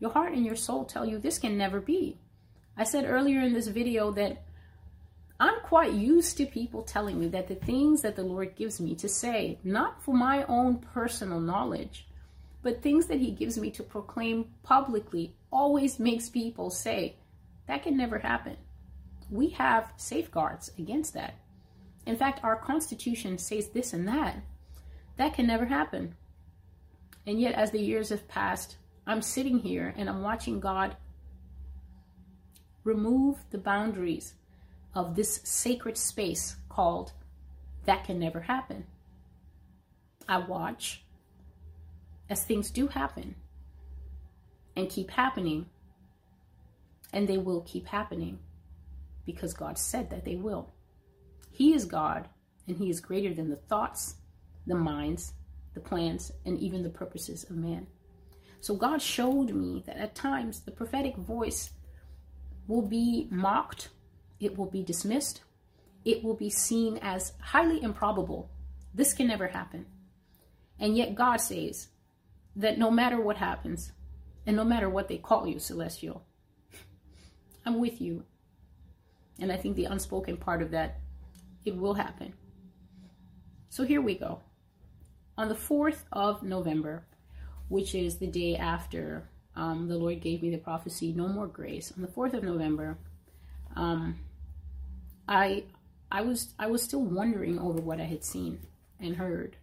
Your heart and your soul tell you this can never be. I said earlier in this video that I'm quite used to people telling me that the things that the Lord gives me to say, not for my own personal knowledge, but things that he gives me to proclaim publicly always makes people say, that can never happen. We have safeguards against that. In fact, our Constitution says this and that. That can never happen. And yet, as the years have passed, I'm sitting here and I'm watching God remove the boundaries of this sacred space called that can never happen. I watch as things do happen and keep happening, and they will keep happening because God said that they will. He is God, and He is greater than the thoughts, the minds, the plans, and even the purposes of man. So God showed me that at times the prophetic voice will be mocked, it will be dismissed, it will be seen as highly improbable. This can never happen. And yet God says that no matter what happens, and no matter what they call you, celestial, I'm with you. And I think the unspoken part of that, it will happen. So here we go. On the 4th of November, which is the day after um, the Lord gave me the prophecy, No More Grace, on the 4th of November, um, I I was I was still wondering over what I had seen and heard.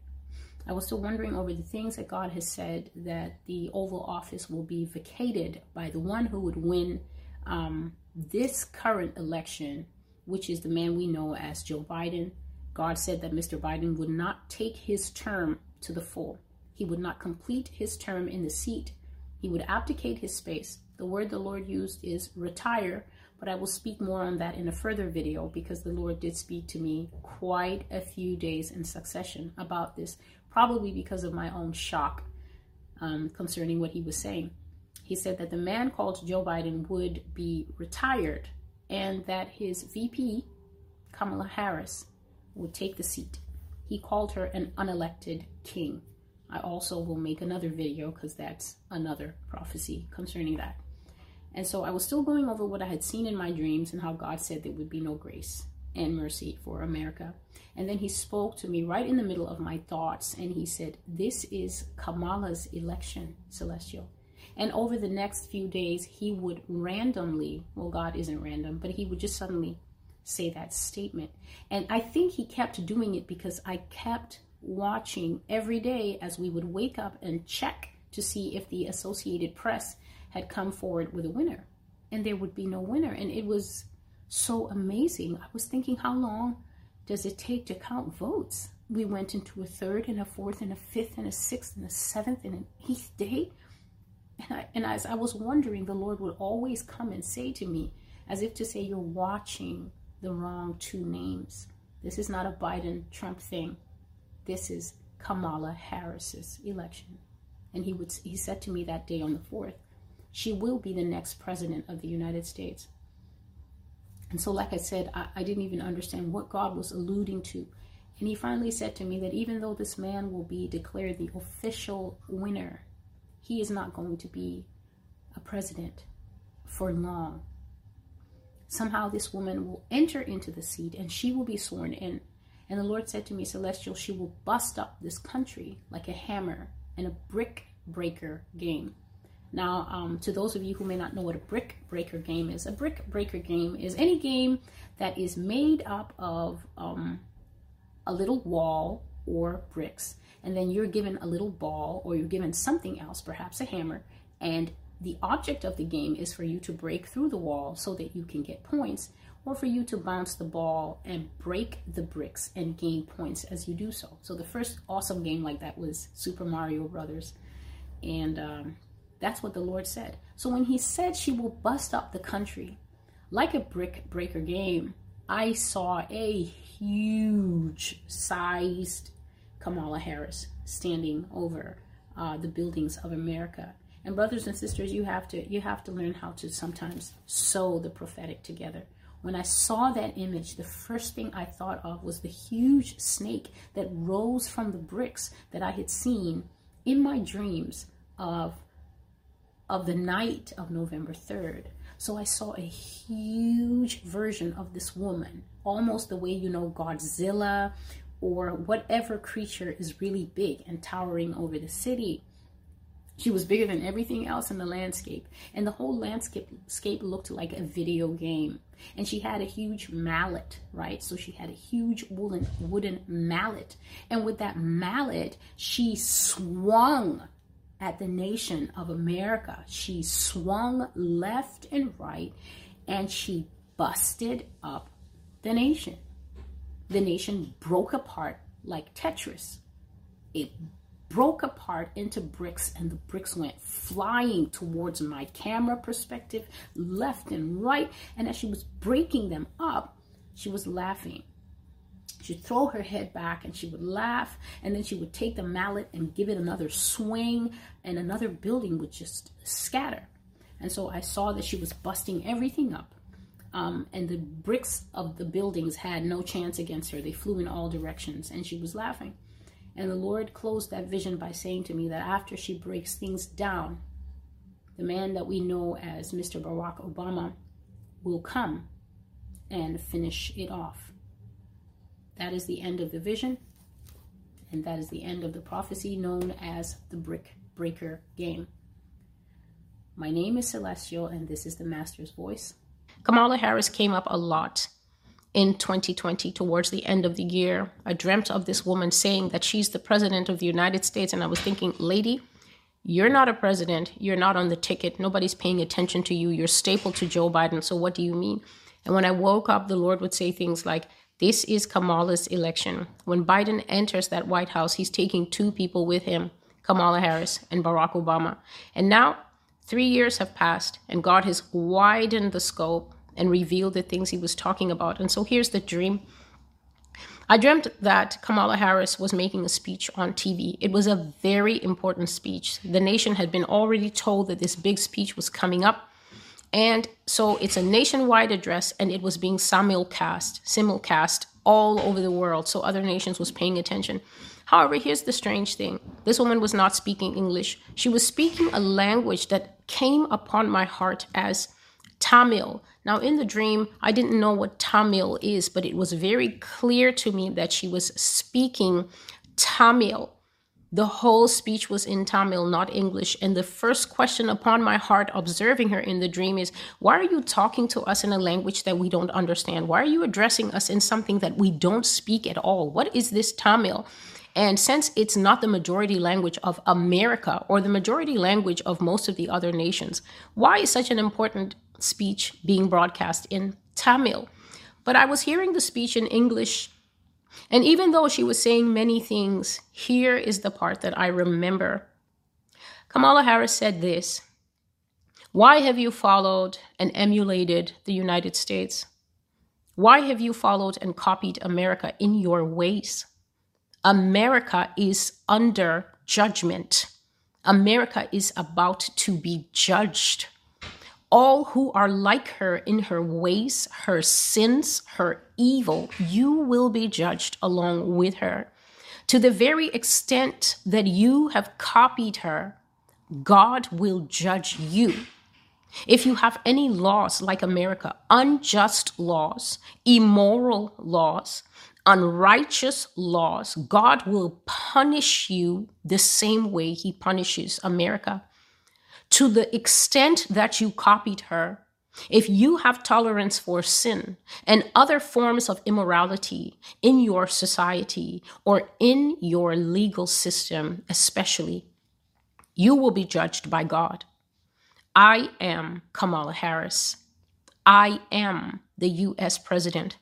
I was still wondering over the things that God has said that the Oval Office will be vacated by the one who would win um, this current election, which is the man we know as Joe Biden. God said that Mr. Biden would not take his term to the full. He would not complete his term in the seat. He would abdicate his space. The word the Lord used is retire, but I will speak more on that in a further video because the Lord did speak to me quite a few days in succession about this, probably because of my own shock um, concerning what he was saying. He said that the man called Joe Biden would be retired and that his VP, Kamala Harris, would take the seat. He called her an unelected king. I also will make another video because that's another prophecy concerning that. And so I was still going over what I had seen in my dreams and how God said there would be no grace and mercy for America. And then he spoke to me right in the middle of my thoughts and he said, This is Kamala's election, Celestial. And over the next few days, he would randomly, well, God isn't random, but he would just suddenly say that statement. And I think he kept doing it because I kept watching every day as we would wake up and check to see if the Associated Press had come forward with a winner. And there would be no winner. And it was so amazing. I was thinking, how long does it take to count votes? We went into a third and a fourth and a fifth and a sixth and a seventh and an eighth day. And, I, and as I was wondering, the Lord would always come and say to me, as if to say, You're watching the wrong two names. This is not a Biden Trump thing. This is Kamala Harris's election. And he would he said to me that day on the 4th, she will be the next president of the United States. And so, like I said, I, I didn't even understand what God was alluding to. And he finally said to me that even though this man will be declared the official winner, he is not going to be a president for long. Somehow, this woman will enter into the seat and she will be sworn in. And the Lord said to me, Celestial, she will bust up this country like a hammer in a brick breaker game. Now, um, to those of you who may not know what a brick breaker game is, a brick breaker game is any game that is made up of um, a little wall or bricks, and then you're given a little ball or you're given something else, perhaps a hammer, and the object of the game is for you to break through the wall so that you can get points or for you to bounce the ball and break the bricks and gain points as you do so. So the first awesome game like that was Super Mario Brothers. And um, that's what the Lord said. So when he said she will bust up the country like a brick breaker game, I saw a huge sized Kamala Harris standing over uh, the buildings of America. And brothers and sisters, you have to you have to learn how to sometimes sew the prophetic together. When I saw that image, the first thing I thought of was the huge snake that rose from the bricks that I had seen in my dreams of of the night of November 3rd. So I saw a huge version of this woman, almost the way you know Godzilla or whatever creature is really big and towering over the city. She was bigger than everything else in the landscape, and the whole landscape looked like a video game. And she had a huge mallet, right? So she had a huge wooden wooden mallet, and with that mallet, she swung at the nation of America. She swung left and right, and she busted up the nation. The nation broke apart like Tetris. It broke apart into bricks and the bricks went flying towards my camera perspective left and right. And as she was breaking them up she was laughing. She'd throw her head back and she would laugh and then she would take the mallet and give it another swing and another building would just scatter. And so i saw that she was busting everything up. Um, and the bricks of the buildings had no chance against her. They flew in all directions and she was laughing and the Lord closed that vision by saying to me that after she breaks things down, the man that we know as Mr. Barack Obama will come and finish it off. That is the end of the vision, and that is the end of the prophecy known as the brick breaker game. My name is Celestial, and this is the Master's Voice. Kamala Harris came up a lot in 2020 towards the end of the year. I dreamt of this woman saying that she's the president of the United States. And I was thinking, lady, you're not a president. You're not on the ticket. Nobody's paying attention to you. You're stapled to Joe Biden. So what do you mean? And when I woke up, the Lord would say things like, this is Kamala's election. When Biden enters that White House, he's taking two people with him Kamala Harris and Barack Obama. And now, three years have passed, and God has widened the scope and reveal the things he was talking about. And so here's the dream. I dreamt that Kamala Harris was making a speech on TV. It was a very important speech. The nation had been already told that this big speech was coming up. And so it's a nationwide address and it was being simulcast, simulcast all over the world. So other nations was paying attention. However, here's the strange thing. This woman was not speaking English. She was speaking a language that came upon my heart as Tamil. Now, in the dream, I didn't know what Tamil is, but it was very clear to me that she was speaking Tamil. The whole speech was in Tamil, not English. And the first question upon my heart, observing her in the dream, is why are you talking to us in a language that we don't understand? Why are you addressing us in something that we don't speak at all? What is this Tamil? And since it's not the majority language of America or the majority language of most of the other nations, why is such an important speech being broadcast in Tamil. But I was hearing the speech in English. And even though she was saying many things, here is the part that I remember. Kamala Harris said this Why have you followed and emulated the United States? Why have you followed and copied America in your ways? America is under judgment. America is about to be judged all who are like her in her ways, her sins, her evil, you will be judged along with her. To the very extent that you have copied her, God will judge you. If you have any laws like America, unjust laws, immoral laws, unrighteous laws, God will punish you the same way he punishes America to the extent that you copied her, if you have tolerance for sin and other forms of immorality in your society or in your legal system, especially, you will be judged by God. I am Kamala Harris. I am the US president.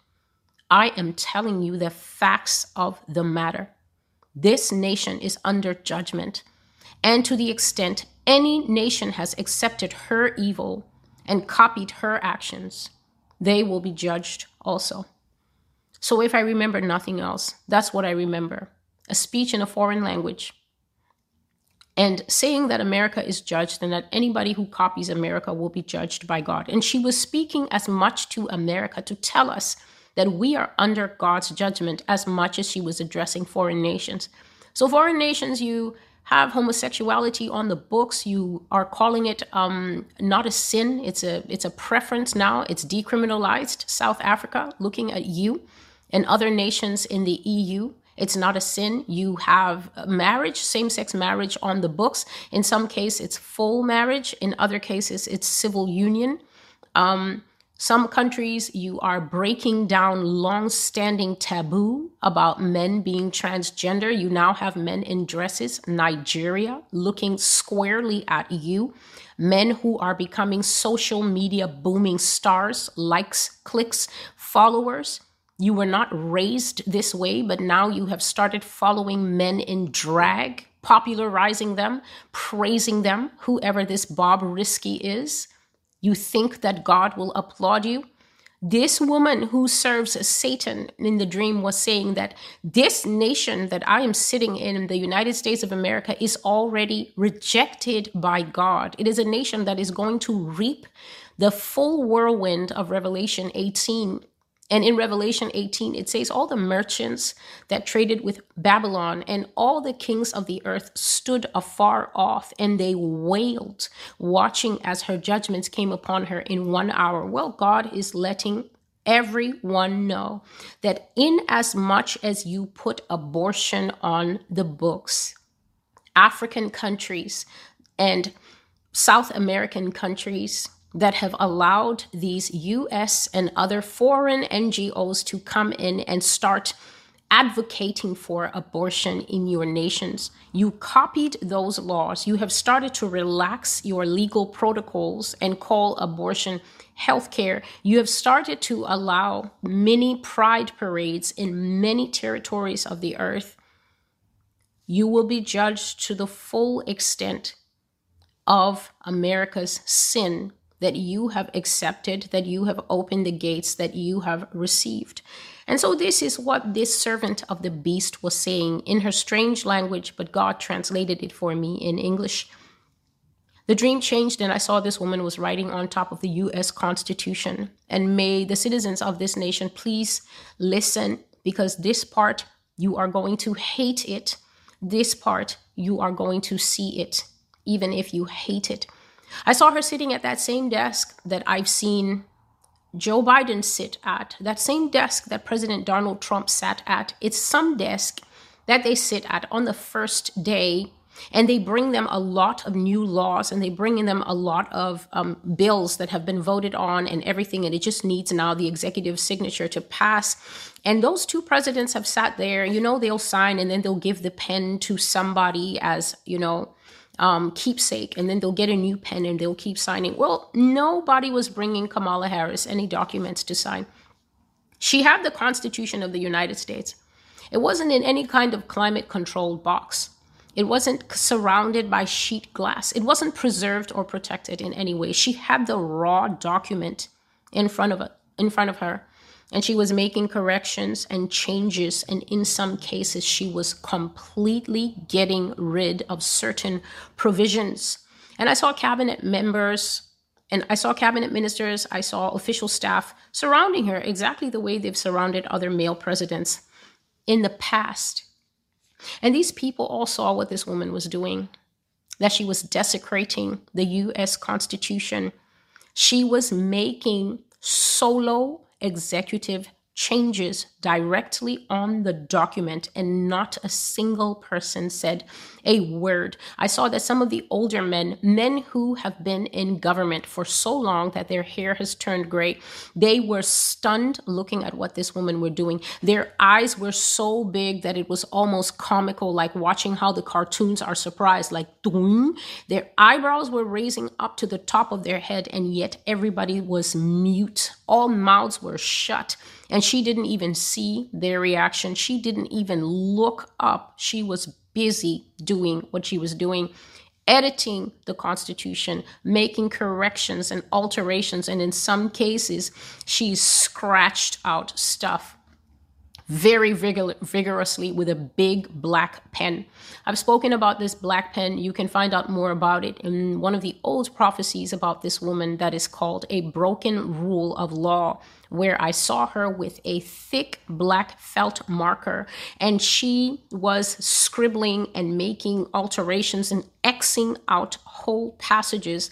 I am telling you the facts of the matter. This nation is under judgment. And to the extent any nation has accepted her evil and copied her actions, they will be judged also. So if I remember nothing else, that's what I remember a speech in a foreign language. And saying that America is judged and that anybody who copies America will be judged by God. And she was speaking as much to America to tell us that we are under God's judgment as much as she was addressing foreign nations. So, foreign nations, you have homosexuality on the books. You are calling it um, not a sin. It's a it's a preference now. It's decriminalized. South Africa, looking at you and other nations in the EU. It's not a sin. You have marriage, same sex marriage on the books. In some cases, it's full marriage. In other cases, it's civil union. Um, some countries, you are breaking down long standing taboo about men being transgender. You now have men in dresses. Nigeria looking squarely at you. Men who are becoming social media booming stars, likes, clicks, followers. You were not raised this way, but now you have started following men in drag, popularizing them, praising them, whoever this Bobrisky is. You think that God will applaud you? This woman who serves Satan in the dream was saying that this nation that I am sitting in, the United States of America, is already rejected by God. It is a nation that is going to reap the full whirlwind of Revelation 18 and in Revelation 18, it says, All the merchants that traded with Babylon and all the kings of the earth stood afar off and they wailed, watching as her judgments came upon her in one hour. Well, God is letting everyone know that in as much as you put abortion on the books, African countries and South American countries, that have allowed these US and other foreign NGOs to come in and start advocating for abortion in your nations. You copied those laws. You have started to relax your legal protocols and call abortion healthcare. You have started to allow many pride parades in many territories of the earth. You will be judged to the full extent of America's sin that you have accepted, that you have opened the gates, that you have received. And so, this is what this servant of the beast was saying in her strange language, but God translated it for me in English. The dream changed, and I saw this woman was writing on top of the US Constitution. And may the citizens of this nation please listen, because this part you are going to hate it. This part you are going to see it, even if you hate it. I saw her sitting at that same desk that I've seen Joe Biden sit at, that same desk that President Donald Trump sat at. It's some desk that they sit at on the first day. And they bring them a lot of new laws and they bring in them a lot of um, bills that have been voted on and everything. And it just needs now the executive signature to pass. And those two presidents have sat there, you know, they'll sign and then they'll give the pen to somebody as, you know, um, keepsake, and then they'll get a new pen and they'll keep signing. Well, nobody was bringing Kamala Harris any documents to sign. She had the Constitution of the United States. It wasn't in any kind of climate controlled box. It wasn't surrounded by sheet glass. It wasn't preserved or protected in any way. She had the raw document in front of it, in front of her and she was making corrections and changes and in some cases she was completely getting rid of certain provisions and i saw cabinet members and i saw cabinet ministers i saw official staff surrounding her exactly the way they've surrounded other male presidents in the past and these people all saw what this woman was doing that she was desecrating the US Constitution. She was making solo executive changes directly on the document and not a single person said a word. I saw that some of the older men, men who have been in government for so long that their hair has turned gray, they were stunned looking at what this woman were doing. Their eyes were so big that it was almost comical like watching how the cartoons are surprised like doing. Their eyebrows were raising up to the top of their head and yet everybody was mute. All mouths were shut and she didn't even see their reaction. She didn't even look up. She was busy doing what she was doing editing the Constitution, making corrections and alterations, and in some cases, she scratched out stuff very vigor- vigorously with a big black pen. I've spoken about this black pen. You can find out more about it in one of the old prophecies about this woman that is called A Broken Rule of Law, where I saw her with a thick black felt marker and she was scribbling and making alterations and Xing out whole passages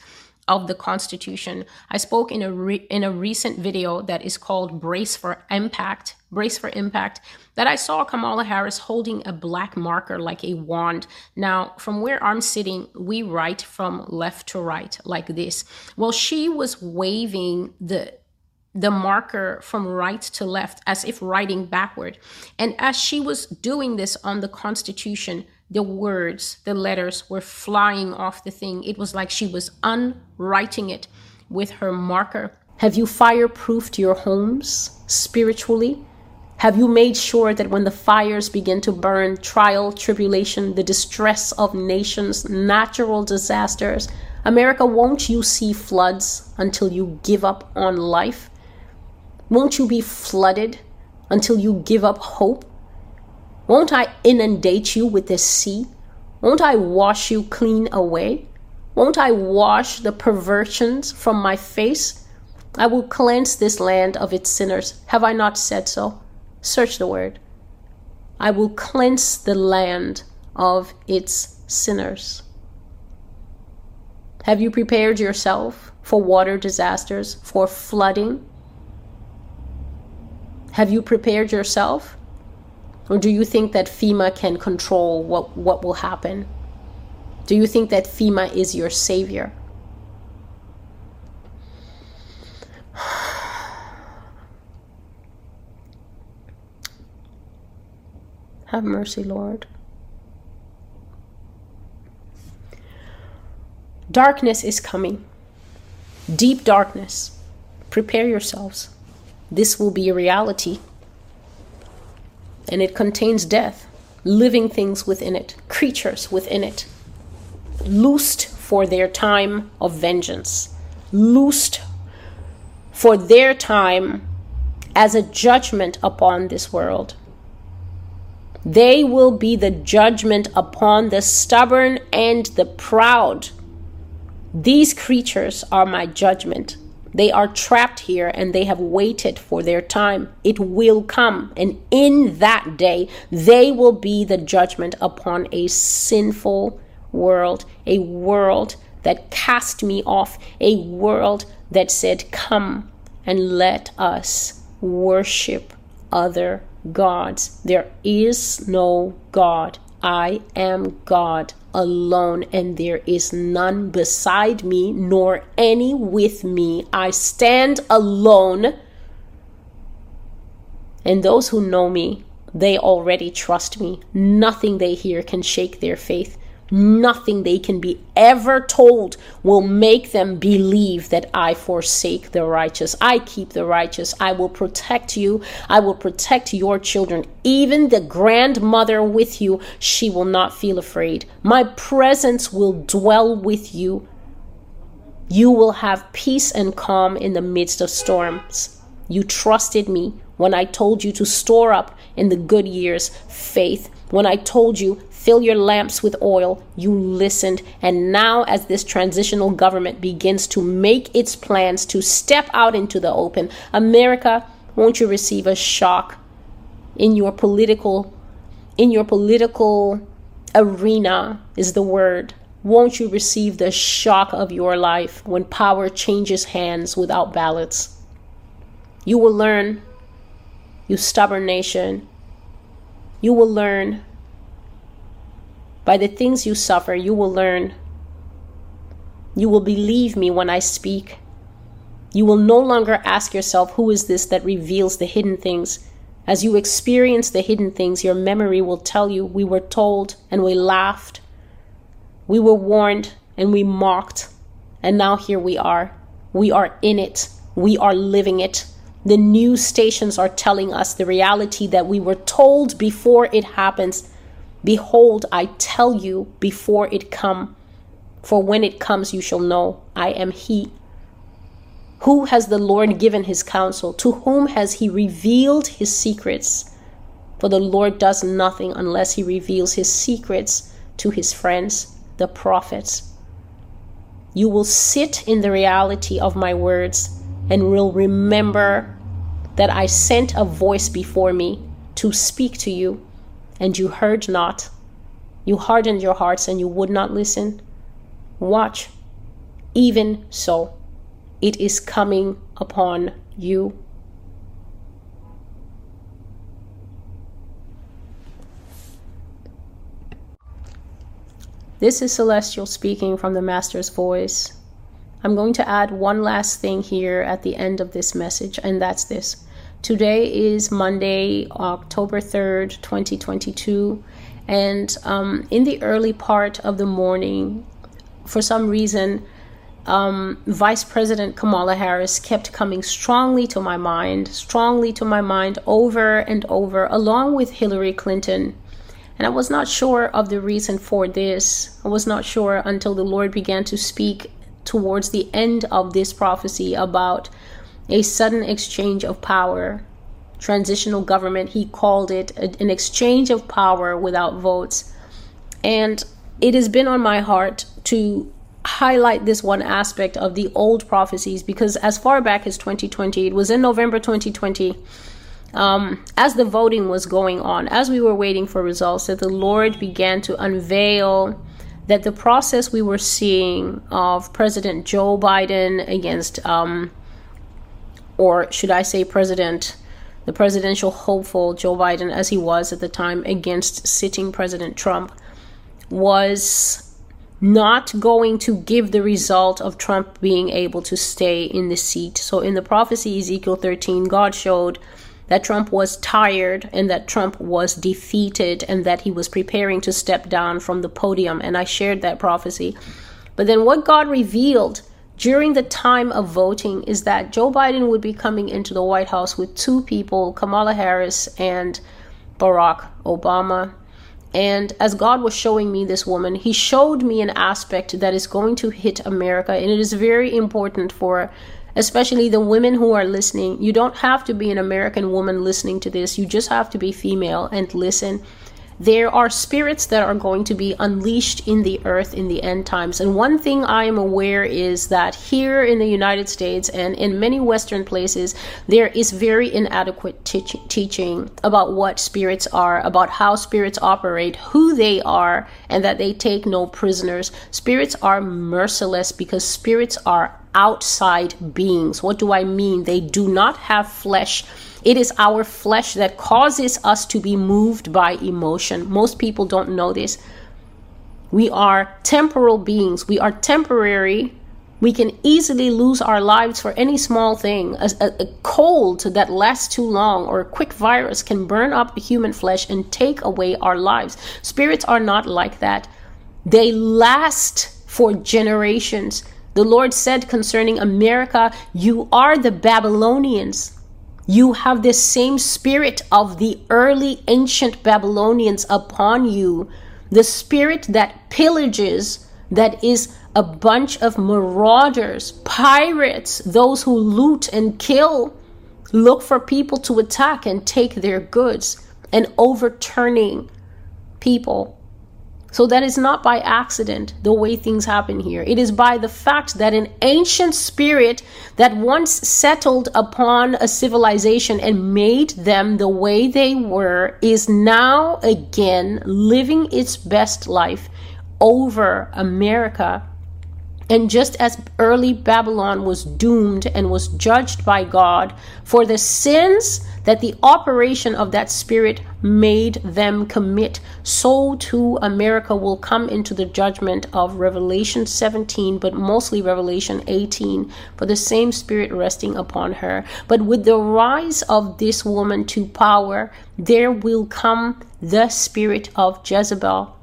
of the Constitution. I spoke in a re- in a recent video that is called Brace for Impact, Brace for Impact, that I saw Kamala Harris holding a black marker like a wand. Now, from where I'm sitting, we write from left to right like this. Well, she was waving the the marker from right to left as if writing backward. And as she was doing this on the Constitution, the words, the letters were flying off the thing. It was like she was unwriting it with her marker. Have you fireproofed your homes spiritually? Have you made sure that when the fires begin to burn, trial, tribulation, the distress of nations, natural disasters, America, won't you see floods until you give up on life? Won't you be flooded until you give up hope? Won't I inundate you with the sea? Won't I wash you clean away? Won't I wash the perversions from my face? I will cleanse this land of its sinners. Have I not said so? Search the word. I will cleanse the land of its sinners. Have you prepared yourself for water disasters, for flooding? Have you prepared yourself? Or do you think that FEMA can control what, what will happen? Do you think that FEMA is your savior? Have mercy, Lord. Darkness is coming. Deep darkness. Prepare yourselves. This will be a reality and it contains death, living things within it, creatures within it, loosed for their time of vengeance, loosed for their time as a judgment upon this world. They will be the judgment upon the stubborn and the proud. These creatures are my judgment. They are trapped here and they have waited for their time. It will come. And in that day, they will be the judgment upon a sinful world, a world that cast me off, a world that said, Come and let us worship other gods. There is no God. I am God alone, and there is none beside me, nor any with me. I stand alone. And those who know me, they already trust me. Nothing they hear can shake their faith. Nothing they can be ever told will make them believe that I forsake the righteous. I keep the righteous. I will protect you. I will protect your children. Even the grandmother with you, she will not feel afraid. My presence will dwell with you. You will have peace and calm in the midst of storms. You trusted me when I told you to store up in the good years faith. When I told you fill your lamps with oil, you listened. And now, as this transitional government begins to make its plans to step out into the open, America, won't you receive a shock in your political in your political arena is the word. Won't you receive the shock of your life when power changes hands without ballots? You will learn you stubborn nation. You will learn by the things you suffer, you will learn. You will believe me when I speak. You will no longer ask yourself, Who is this that reveals the hidden things? As you experience the hidden things, your memory will tell you, We were told and we laughed. We were warned and we mocked. And now here we are. We are in it. We are living it. The news stations are telling us the reality that we were told before it happens. Behold, I tell you before it come, for when it comes you shall know I am he. Who has the Lord given his counsel? To whom has he revealed his secrets? For the Lord does nothing unless he reveals his secrets to his friends, the prophets. You will sit in the reality of my words and will remember that I sent a voice before me to speak to you, and you heard not. You hardened your hearts and you would not listen. Watch. Even so, it is coming upon you. This is Celestial speaking from the Master's voice. I'm going to add one last thing here at the end of this message, and that's this. Today is Monday, October 3rd, 2022, and um, in the early part of the morning, for some reason, um, Vice President Kamala Harris kept coming strongly to my mind, strongly to my mind over and over, along with Hillary Clinton. And I was not sure of the reason for this. I was not sure until the Lord began to speak towards the end of this prophecy about a sudden exchange of power. Transitional government, he called it an exchange of power without votes. And it has been on my heart to highlight this one aspect of the old prophecies because as far back as 2020, it was in November 2020 um, as the voting was going on, as we were waiting for results, that the Lord began to unveil that the process we were seeing of President Joe Biden against, um, or should I say, President, the presidential hopeful Joe Biden, as he was at the time, against sitting President Trump, was not going to give the result of Trump being able to stay in the seat. So in the prophecy, Ezekiel 13, God showed that Trump was tired and that Trump was defeated and that he was preparing to step down from the podium. And I shared that prophecy. But then what God revealed during the time of voting is that Joe Biden would be coming into the White House with two people, Kamala Harris and Barack Obama. And as God was showing me this woman, He showed me an aspect that is going to hit America. And it is very important for especially the women who are listening. You don't have to be an American woman listening to this, you just have to be female and listen. There are spirits that are going to be unleashed in the earth in the end times. And one thing I am aware is that here in the United States and in many Western places, there is very inadequate teach- teaching about what spirits are, about how spirits operate, who they are, and that they take no prisoners. Spirits are merciless because spirits are outside beings. What do I mean? They do not have flesh. It is our flesh that causes us to be moved by emotion. Most people don't know this. We are temporal beings. We are temporary. We can easily lose our lives for any small thing. A, a, a, cold that lasts too long or a quick virus can burn up human flesh and take away our lives. Spirits are not like that. They last for generations. The Lord said concerning America, You are the Babylonians. You have the same spirit of the early ancient Babylonians upon you, the spirit that pillages, that is a bunch of marauders, pirates, those who loot and kill, look for people to attack and take their goods, and overturning people so that is not by accident the way things happen here. It is by the fact that an ancient spirit that once settled upon a civilization and made them the way they were is now again living its best life over America and just as early Babylon was doomed and was judged by God for the sins that the operation of that spirit made them commit, so too America will come into the judgment of Revelation 17, but mostly Revelation 18, for the same spirit resting upon her. But with the rise of this woman to power, there will come the spirit of Jezebel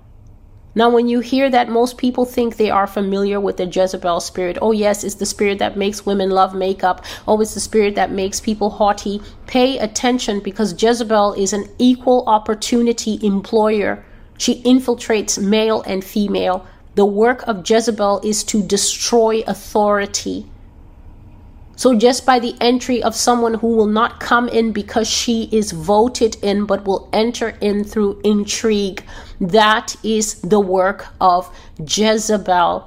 now, when you hear that, most people think they are familiar with the Jezebel spirit. Oh, yes, it's the spirit that makes women love makeup. Oh, it's the spirit that makes people haughty. Pay attention because Jezebel is an equal opportunity employer. She infiltrates male and female. The work of Jezebel is to destroy authority. So, just by the entry of someone who will not come in because she is voted in, but will enter in through intrigue, that is the work of Jezebel.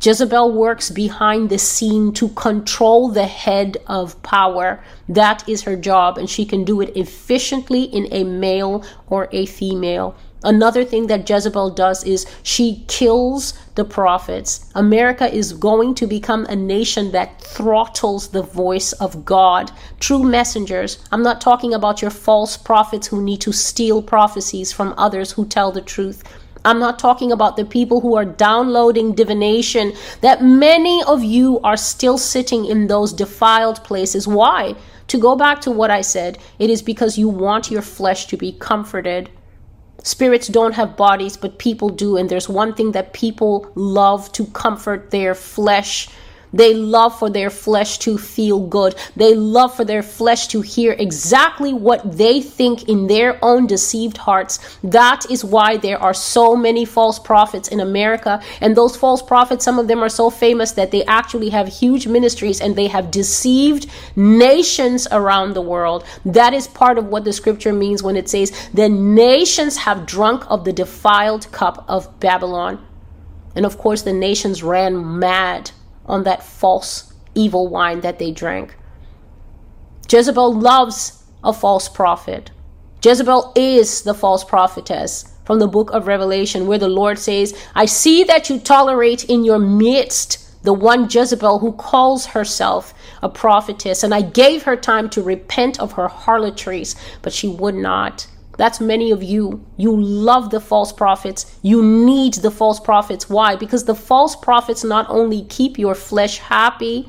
Jezebel works behind the scene to control the head of power. That is her job, and she can do it efficiently in a male or a female. Another thing that Jezebel does is she kills the prophets. America is going to become a nation that throttles the voice of God. True messengers. I'm not talking about your false prophets who need to steal prophecies from others who tell the truth. I'm not talking about the people who are downloading divination, that many of you are still sitting in those defiled places. Why? To go back to what I said, it is because you want your flesh to be comforted. Spirits don't have bodies, but people do. And there's one thing that people love to comfort their flesh they love for their flesh to feel good. They love for their flesh to hear exactly what they think in their own deceived hearts. That is why there are so many false prophets in America. And those false prophets, some of them are so famous that they actually have huge ministries and they have deceived nations around the world. That is part of what the scripture means when it says, The nations have drunk of the defiled cup of Babylon. And of course, the nations ran mad on that false evil wine that they drank. Jezebel loves a false prophet. Jezebel is the false prophetess from the book of Revelation, where the Lord says, I see that you tolerate in your midst the one Jezebel who calls herself a prophetess, and I gave her time to repent of her harlotries, but she would not. That's many of you. You love the false prophets. You need the false prophets. Why? Because the false prophets not only keep your flesh happy,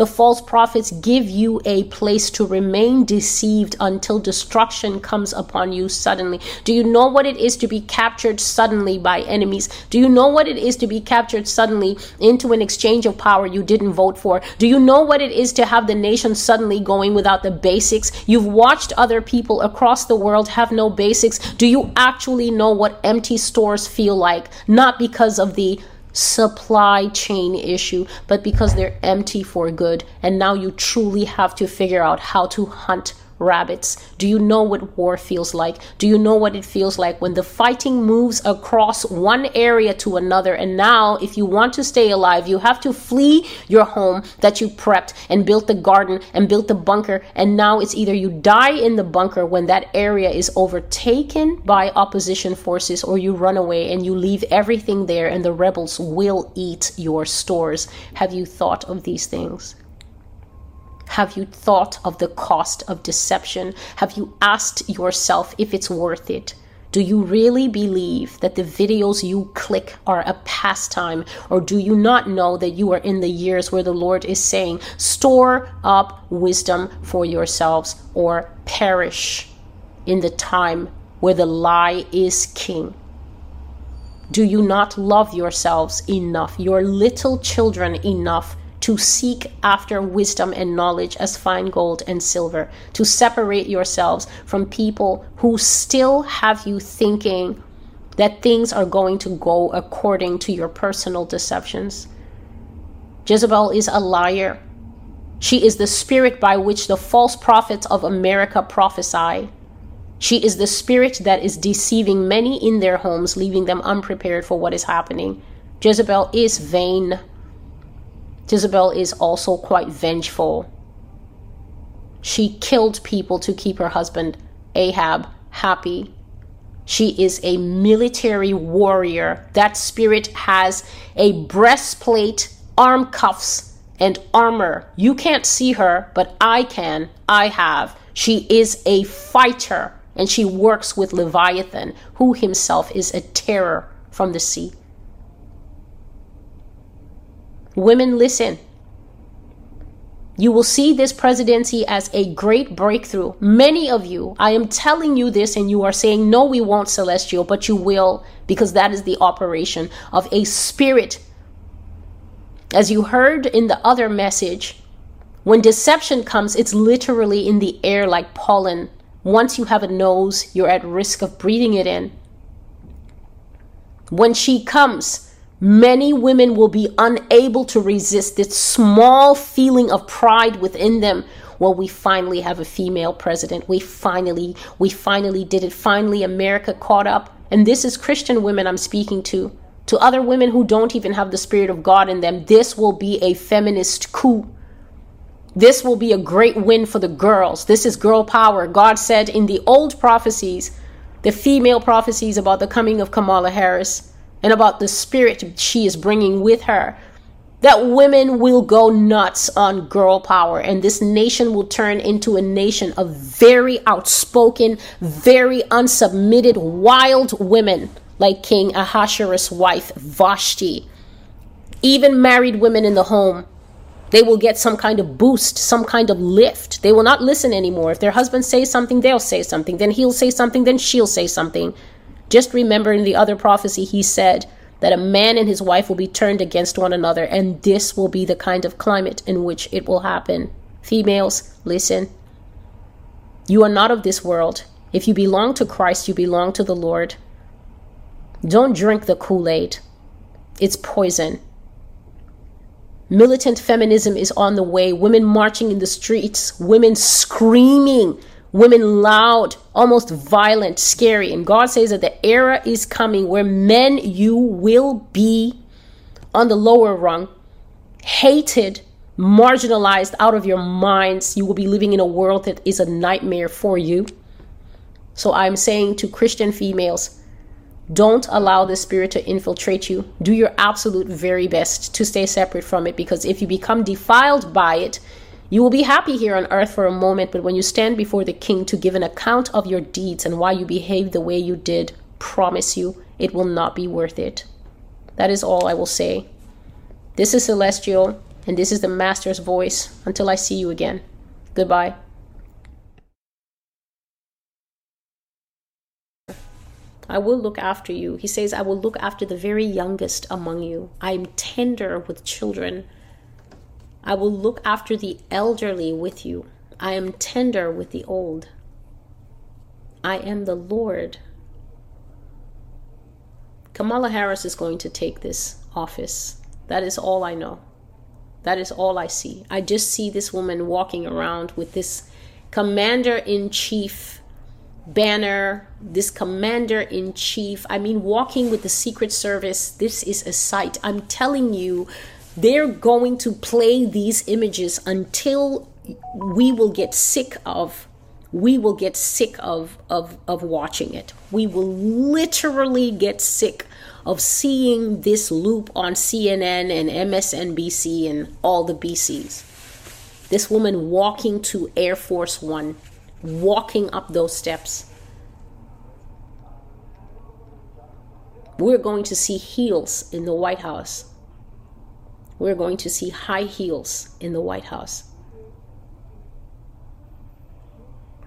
the false prophets give you a place to remain deceived until destruction comes upon you suddenly. Do you know what it is to be captured suddenly by enemies? Do you know what it is to be captured suddenly into an exchange of power you didn't vote for? Do you know what it is to have the nation suddenly going without the basics? You've watched other people across the world have no basics. Do you actually know what empty stores feel like? Not because of the supply chain issue, but because they're empty for good. And now you truly have to figure out how to hunt rabbits? Do you know what war feels like? Do you know what it feels like when the fighting moves across one area to another? And now, if you want to stay alive, you have to flee your home that you prepped and built the garden and built the bunker. And now it's either you die in the bunker when that area is overtaken by opposition forces, or you run away and you leave everything there, and the rebels will eat your stores. Have you thought of these things? Have you thought of the cost of deception? Have you asked yourself if it's worth it? Do you really believe that the videos you click are a pastime? Or do you not know that you are in the years where the Lord is saying, store up wisdom for yourselves or perish in the time where the lie is king? Do you not love yourselves enough, your little children enough to seek after wisdom and knowledge as fine gold and silver, to separate yourselves from people who still have you thinking that things are going to go according to your personal deceptions. Jezebel is a liar. She is the spirit by which the false prophets of America prophesy. She is the spirit that is deceiving many in their homes, leaving them unprepared for what is happening. Jezebel is vain. Jezebel is also quite vengeful. She killed people to keep her husband, Ahab, happy. She is a military warrior. That spirit has a breastplate, arm cuffs, and armor. You can't see her, but I can. I have. She is a fighter, and she works with Leviathan, who himself is a terror from the sea. Women, listen. You will see this presidency as a great breakthrough. Many of you, I am telling you this, and you are saying, No, we won't, Celestial, but you will, because that is the operation of a spirit. As you heard in the other message, when deception comes, it's literally in the air like pollen. Once you have a nose, you're at risk of breathing it in. When she comes, Many women will be unable to resist this small feeling of pride within them. Well, we finally have a female president. We finally, we finally did it. Finally, America caught up. And this is Christian women I'm speaking to. To other women who don't even have the Spirit of God in them, this will be a feminist coup. This will be a great win for the girls. This is girl power. God said in the old prophecies, the female prophecies about the coming of Kamala Harris and about the spirit she is bringing with her, that women will go nuts on girl power and this nation will turn into a nation of very outspoken, very unsubmitted, wild women like King Ahasuerus' wife Vashti. Even married women in the home they will get some kind of boost, some kind of lift. They will not listen anymore. If their husband says something, they'll say something. Then he'll say something, then she'll say something. Just remember in the other prophecy, he said that a man and his wife will be turned against one another, and this will be the kind of climate in which it will happen. Females, listen. You are not of this world. If you belong to Christ, you belong to the Lord. Don't drink the Kool Aid, it's poison. Militant feminism is on the way. Women marching in the streets, women screaming, women loud, almost violent, scary. And God says that the era is coming where men, you will be on the lower rung, hated, marginalized out of your minds. You will be living in a world that is a nightmare for you. So I'm saying to Christian females, don't allow the spirit to infiltrate you. Do your absolute very best to stay separate from it because if you become defiled by it, you will be happy here on earth for a moment, but when you stand before the king to give an account of your deeds and why you behaved the way you did, promise you it will not be worth it. That is all I will say. This is Celestial, and this is the Master's voice. Until I see you again. Goodbye. I will look after you. He says, I will look after the very youngest among you. I am tender with children. I will look after the elderly with you. I am tender with the old. I am the Lord. Kamala Harris is going to take this office. That is all I know. That is all I see. I just see this woman walking around with this commander in chief banner, this commander in chief. I mean, walking with the Secret Service, this is a sight. I'm telling you, they're going to play these images until we will get sick of we will get sick of of of watching it we will literally get sick of seeing this loop on CNN and MSNBC and all the BCs this woman walking to Air Force 1 walking up those steps. We're going to see heels in the White House. We're going to see high heels in the White House.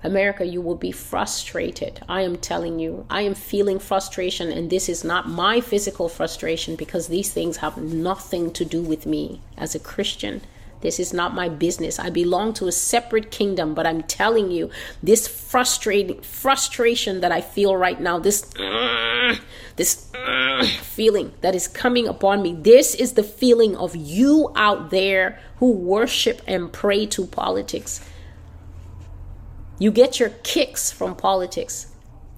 America, you will be frustrated. I am telling you, I am feeling frustration, and this is not my physical frustration because these things have nothing to do with me as a Christian. This is not my business. I belong to a separate kingdom, but I'm telling you, this frustrating frustration that I feel right now, this this feeling that is coming upon me, this is the feeling of you out there who worship and pray to politics. You get your kicks from politics.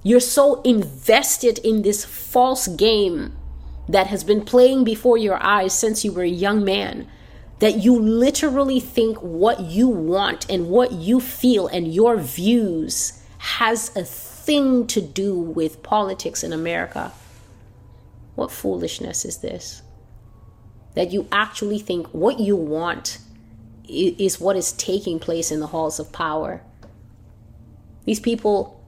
You're so invested in this false game that has been playing before your eyes since you were a young man that you literally think what you want and what you feel and your views has a thing to do with politics in America. What foolishness is this? That you actually think what you want is what is taking place in the halls of power. These people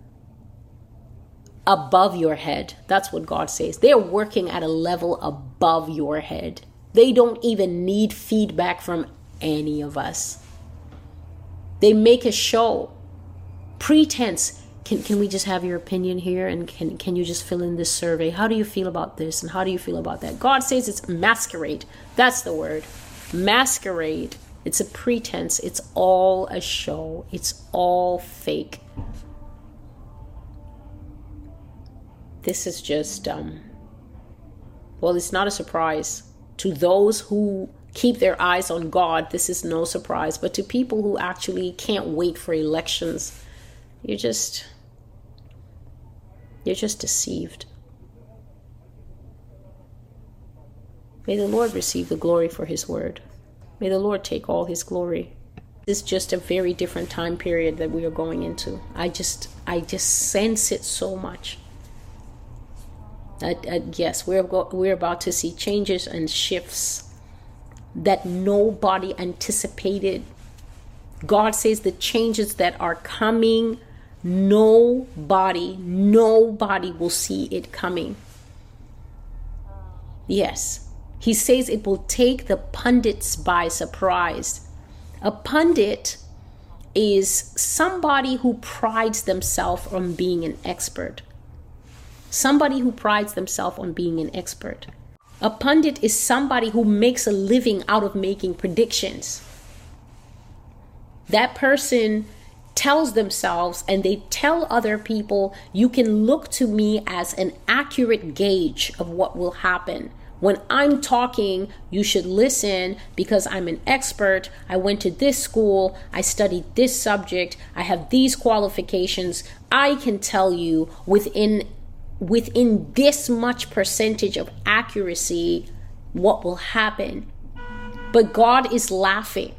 above your head, that's what God says. They're working at a level above your head. They don't even need feedback from any of us. They make a show. Pretense. Can, can we just have your opinion here and can, can you just fill in this survey? How do you feel about this and how do you feel about that? God says it's masquerade. That's the word. Masquerade. It's a pretense. It's all a show. It's all fake. This is just um Well, it's not a surprise. To those who keep their eyes on God, this is no surprise. But to people who actually can't wait for elections, you're just you're just deceived. May the Lord receive the glory for his word. May the Lord take all his glory. This is just a very different time period that we are going into. I just I just sense it so much. Uh, uh, yes, we're go- we're about to see changes and shifts that nobody anticipated. God says the changes that are coming, nobody, nobody will see it coming. Yes, he says it will take the pundits by surprise. A pundit is somebody who prides themselves on being an expert somebody who prides themselves on being an expert. A pundit is somebody who makes a living out of making predictions. That person tells themselves and they tell other people, you can look to me as an accurate gauge of what will happen. When I'm talking, you should listen because I'm an expert. I went to this school, I studied this subject, I have these qualifications. I can tell you within within this much percentage of accuracy what will happen. But God is laughing.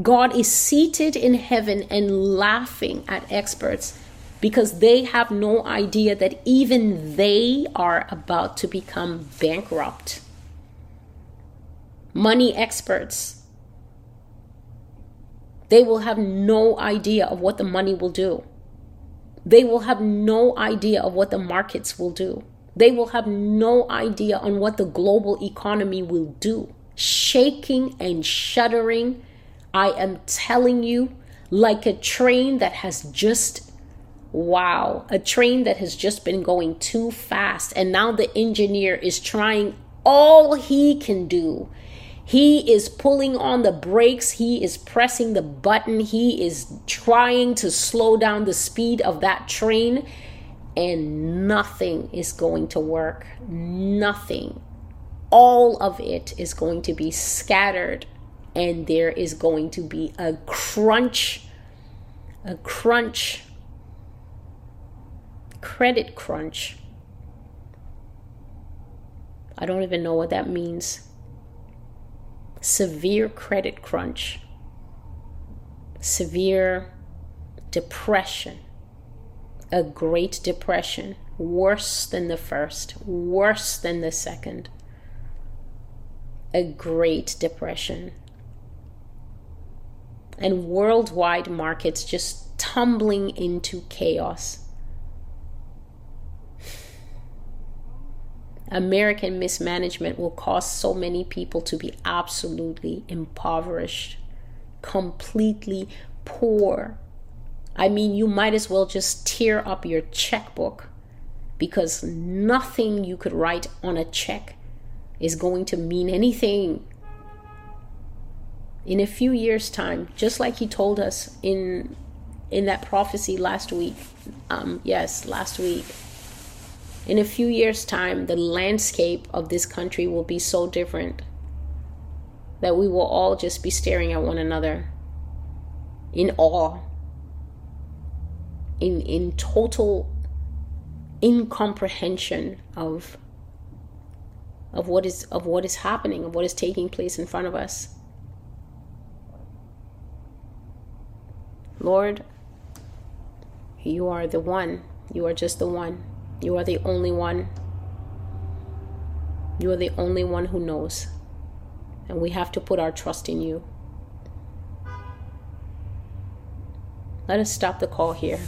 God is seated in heaven and laughing at experts because they have no idea that even they are about to become bankrupt. Money experts, they will have no idea of what the money will do. They will have no idea of what the markets will do. They will have no idea on what the global economy will do. Shaking and shuddering, I am telling you, like a train that has just, wow, a train that has just been going too fast. And now the engineer is trying all he can do he is pulling on the brakes. He is pressing the button. He is trying to slow down the speed of that train. And nothing is going to work. Nothing. All of it is going to be scattered. And there is going to be a crunch. A crunch. Credit crunch. I don't even know what that means severe credit crunch, severe depression, a great depression, worse than the first, worse than the second, a great depression. And worldwide markets just tumbling into chaos. American mismanagement will cause so many people to be absolutely impoverished, completely poor. I mean, you might as well just tear up your checkbook because nothing you could write on a check is going to mean anything. In a few years' time, just like he told us in in that prophecy last week, um, yes, last week, in a few years' time, the landscape of this country will be so different that we will all just be staring at one another in awe, in, in total incomprehension of of what is of what is happening of what is taking place in front of us lord you are the one you are just the one you are the only one. You are the only one who knows. And we have to put our trust in you. Let us stop the call here.